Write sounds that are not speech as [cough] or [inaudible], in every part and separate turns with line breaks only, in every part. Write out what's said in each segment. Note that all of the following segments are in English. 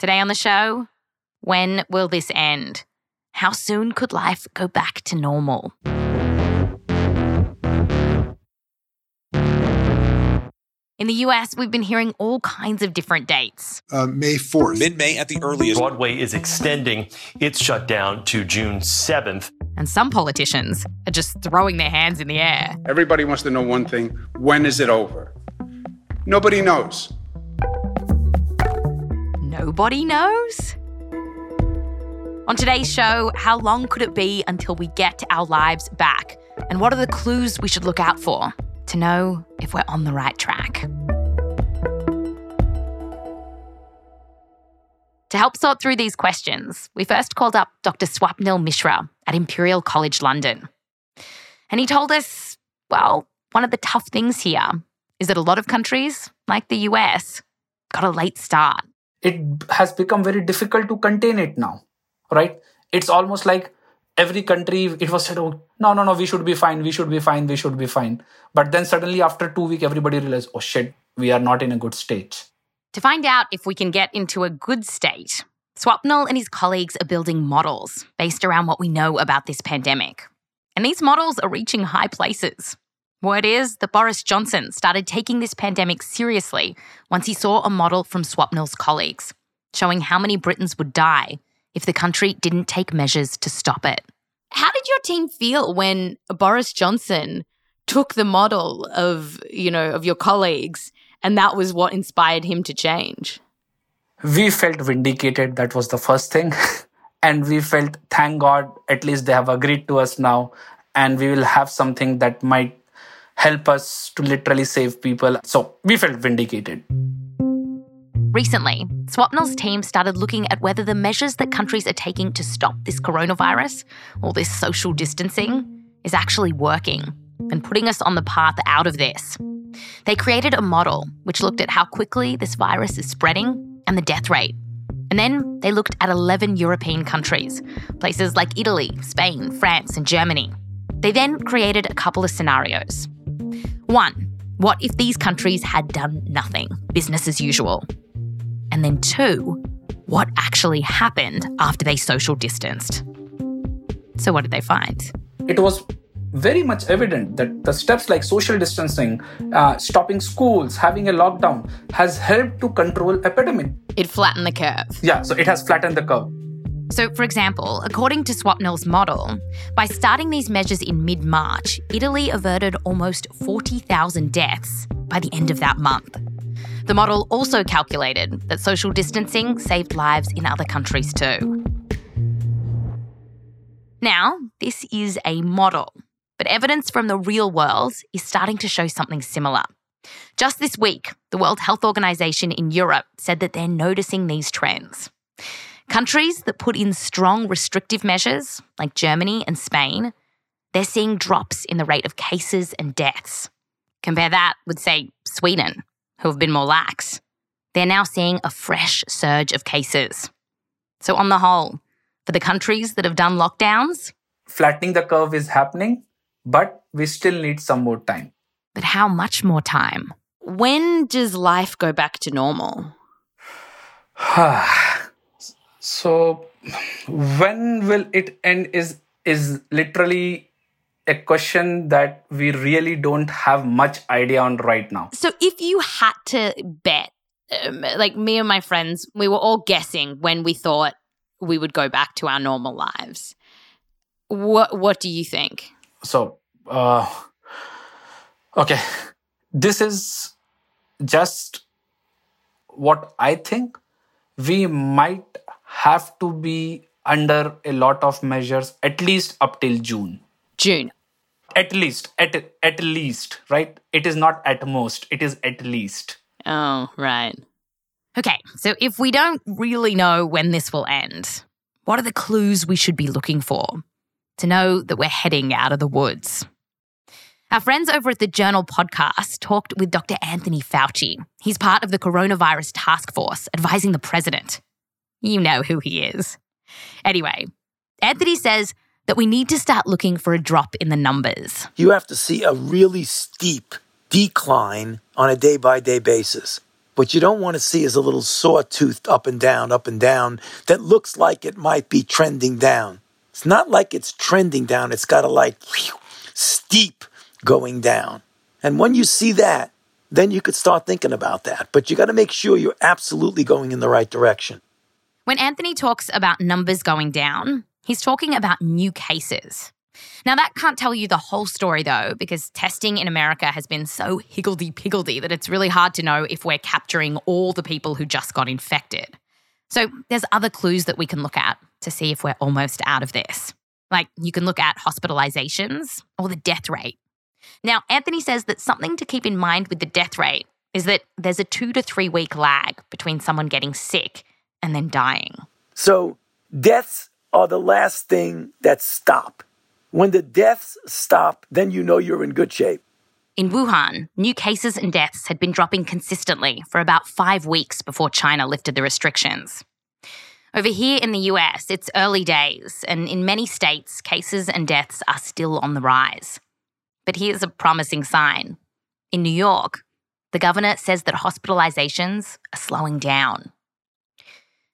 Today on the show, when will this end? How soon could life go back to normal? In the US, we've been hearing all kinds of different dates.
Uh, May 4th.
Mid May at the earliest.
Broadway is extending its shutdown to June 7th.
And some politicians are just throwing their hands in the air.
Everybody wants to know one thing when is it over? Nobody knows.
Nobody knows? On today's show, how long could it be until we get our lives back? And what are the clues we should look out for to know if we're on the right track? To help sort through these questions, we first called up Dr. Swapnil Mishra at Imperial College London. And he told us, well, one of the tough things here is that a lot of countries, like the US, got a late start
it has become very difficult to contain it now right? It's almost like every country it was said oh no no no we should be fine we should be fine we should be fine. But then suddenly after two weeks everybody realized oh shit we are not in a good state.
To find out if we can get into a good state swapnil and his colleagues are building models based around what we know about this pandemic. And these models are reaching high places Word is that Boris Johnson started taking this pandemic seriously once he saw a model from Swapnil's colleagues, showing how many Britons would die if the country didn't take measures to stop it. How did your team feel when Boris Johnson took the model of, you know, of your colleagues and that was what inspired him to change?
We felt vindicated, that was the first thing. [laughs] and we felt thank God at least they have agreed to us now and we will have something that might help us to literally save people. So we felt vindicated.
Recently, Swapnil's team started looking at whether the measures that countries are taking to stop this coronavirus, or this social distancing, is actually working and putting us on the path out of this. They created a model which looked at how quickly this virus is spreading and the death rate. And then they looked at 11 European countries, places like Italy, Spain, France, and Germany. They then created a couple of scenarios. One, what if these countries had done nothing, business as usual? And then two, what actually happened after they social distanced? So, what did they find?
It was very much evident that the steps like social distancing, uh, stopping schools, having a lockdown has helped to control epidemic.
It flattened the curve.
Yeah, so it has flattened the curve.
So, for example, according to Swapnil's model, by starting these measures in mid March, Italy averted almost 40,000 deaths by the end of that month. The model also calculated that social distancing saved lives in other countries too. Now, this is a model, but evidence from the real world is starting to show something similar. Just this week, the World Health Organization in Europe said that they're noticing these trends. Countries that put in strong restrictive measures, like Germany and Spain, they're seeing drops in the rate of cases and deaths. Compare that with, say, Sweden, who have been more lax. They're now seeing a fresh surge of cases. So, on the whole, for the countries that have done lockdowns,
flattening the curve is happening, but we still need some more time.
But how much more time? When does life go back to normal? [sighs] [sighs] [sighs]
So, when will it end? Is is literally a question that we really don't have much idea on right now.
So, if you had to bet, um, like me and my friends, we were all guessing when we thought we would go back to our normal lives. What What do you think?
So, uh, okay, this is just what I think. We might have to be under a lot of measures at least up till June.
June.
At least, at at least, right? It is not at most. It is at least.
Oh, right. Okay, so if we don't really know when this will end, what are the clues we should be looking for to know that we're heading out of the woods? Our friends over at the Journal podcast talked with Dr. Anthony Fauci. He's part of the coronavirus task force advising the president. You know who he is. Anyway, Anthony says that we need to start looking for a drop in the numbers.
You have to see a really steep decline on a day by day basis. What you don't want to see is a little sawtooth up and down, up and down that looks like it might be trending down. It's not like it's trending down, it's got a like whew, steep going down. And when you see that, then you could start thinking about that. But you got to make sure you're absolutely going in the right direction.
When Anthony talks about numbers going down, he's talking about new cases. Now, that can't tell you the whole story though, because testing in America has been so higgledy piggledy that it's really hard to know if we're capturing all the people who just got infected. So, there's other clues that we can look at to see if we're almost out of this. Like, you can look at hospitalizations or the death rate. Now, Anthony says that something to keep in mind with the death rate is that there's a two to three week lag between someone getting sick and then dying.
So, deaths are the last thing that stop. When the deaths stop, then you know you're in good shape.
In Wuhan, new cases and deaths had been dropping consistently for about five weeks before China lifted the restrictions. Over here in the US, it's early days, and in many states, cases and deaths are still on the rise. But here's a promising sign. In New York, the governor says that hospitalizations are slowing down.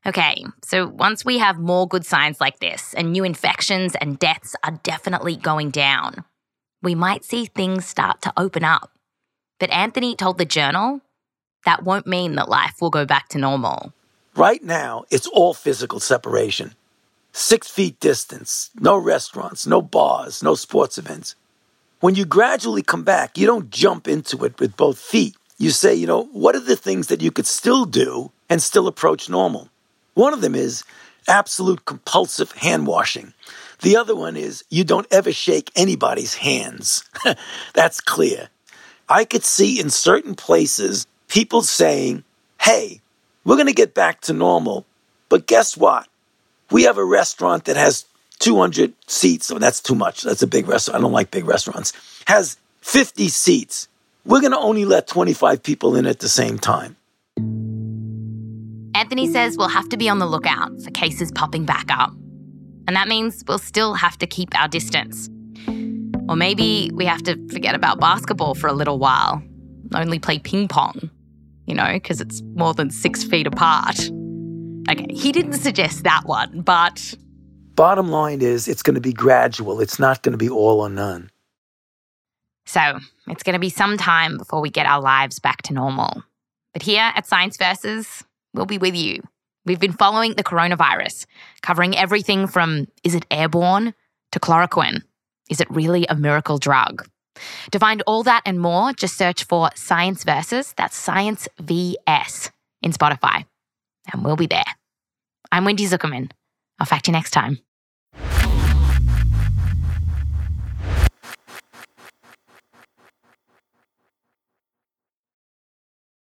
Okay, so once we have more good signs like this and new infections and deaths are definitely going down, we might see things start to open up. But Anthony told the Journal that won't mean that life will go back to normal.
Right now, it's all physical separation. Six feet distance, no restaurants, no bars, no sports events. When you gradually come back, you don't jump into it with both feet. You say, you know, what are the things that you could still do and still approach normal? One of them is absolute compulsive hand washing. The other one is you don't ever shake anybody's hands. [laughs] That's clear. I could see in certain places people saying, hey, we're going to get back to normal. But guess what? We have a restaurant that has 200 seats. So that's too much. That's a big restaurant. I don't like big restaurants. Has 50 seats. We're going to only let 25 people in at the same time.
Anthony says we'll have to be on the lookout for cases popping back up. And that means we'll still have to keep our distance. Or maybe we have to forget about basketball for a little while, only play ping pong, you know, because it's more than six feet apart. Okay, he didn't suggest that one, but.
Bottom line is it's going to be gradual, it's not going to be all or none.
So it's going to be some time before we get our lives back to normal. But here at Science Versus, we'll be with you. We've been following the coronavirus, covering everything from is it airborne to chloroquine? Is it really a miracle drug? To find all that and more, just search for Science Versus, that's Science VS, in Spotify. And we'll be there. I'm Wendy Zuckerman. I'll fact you next time.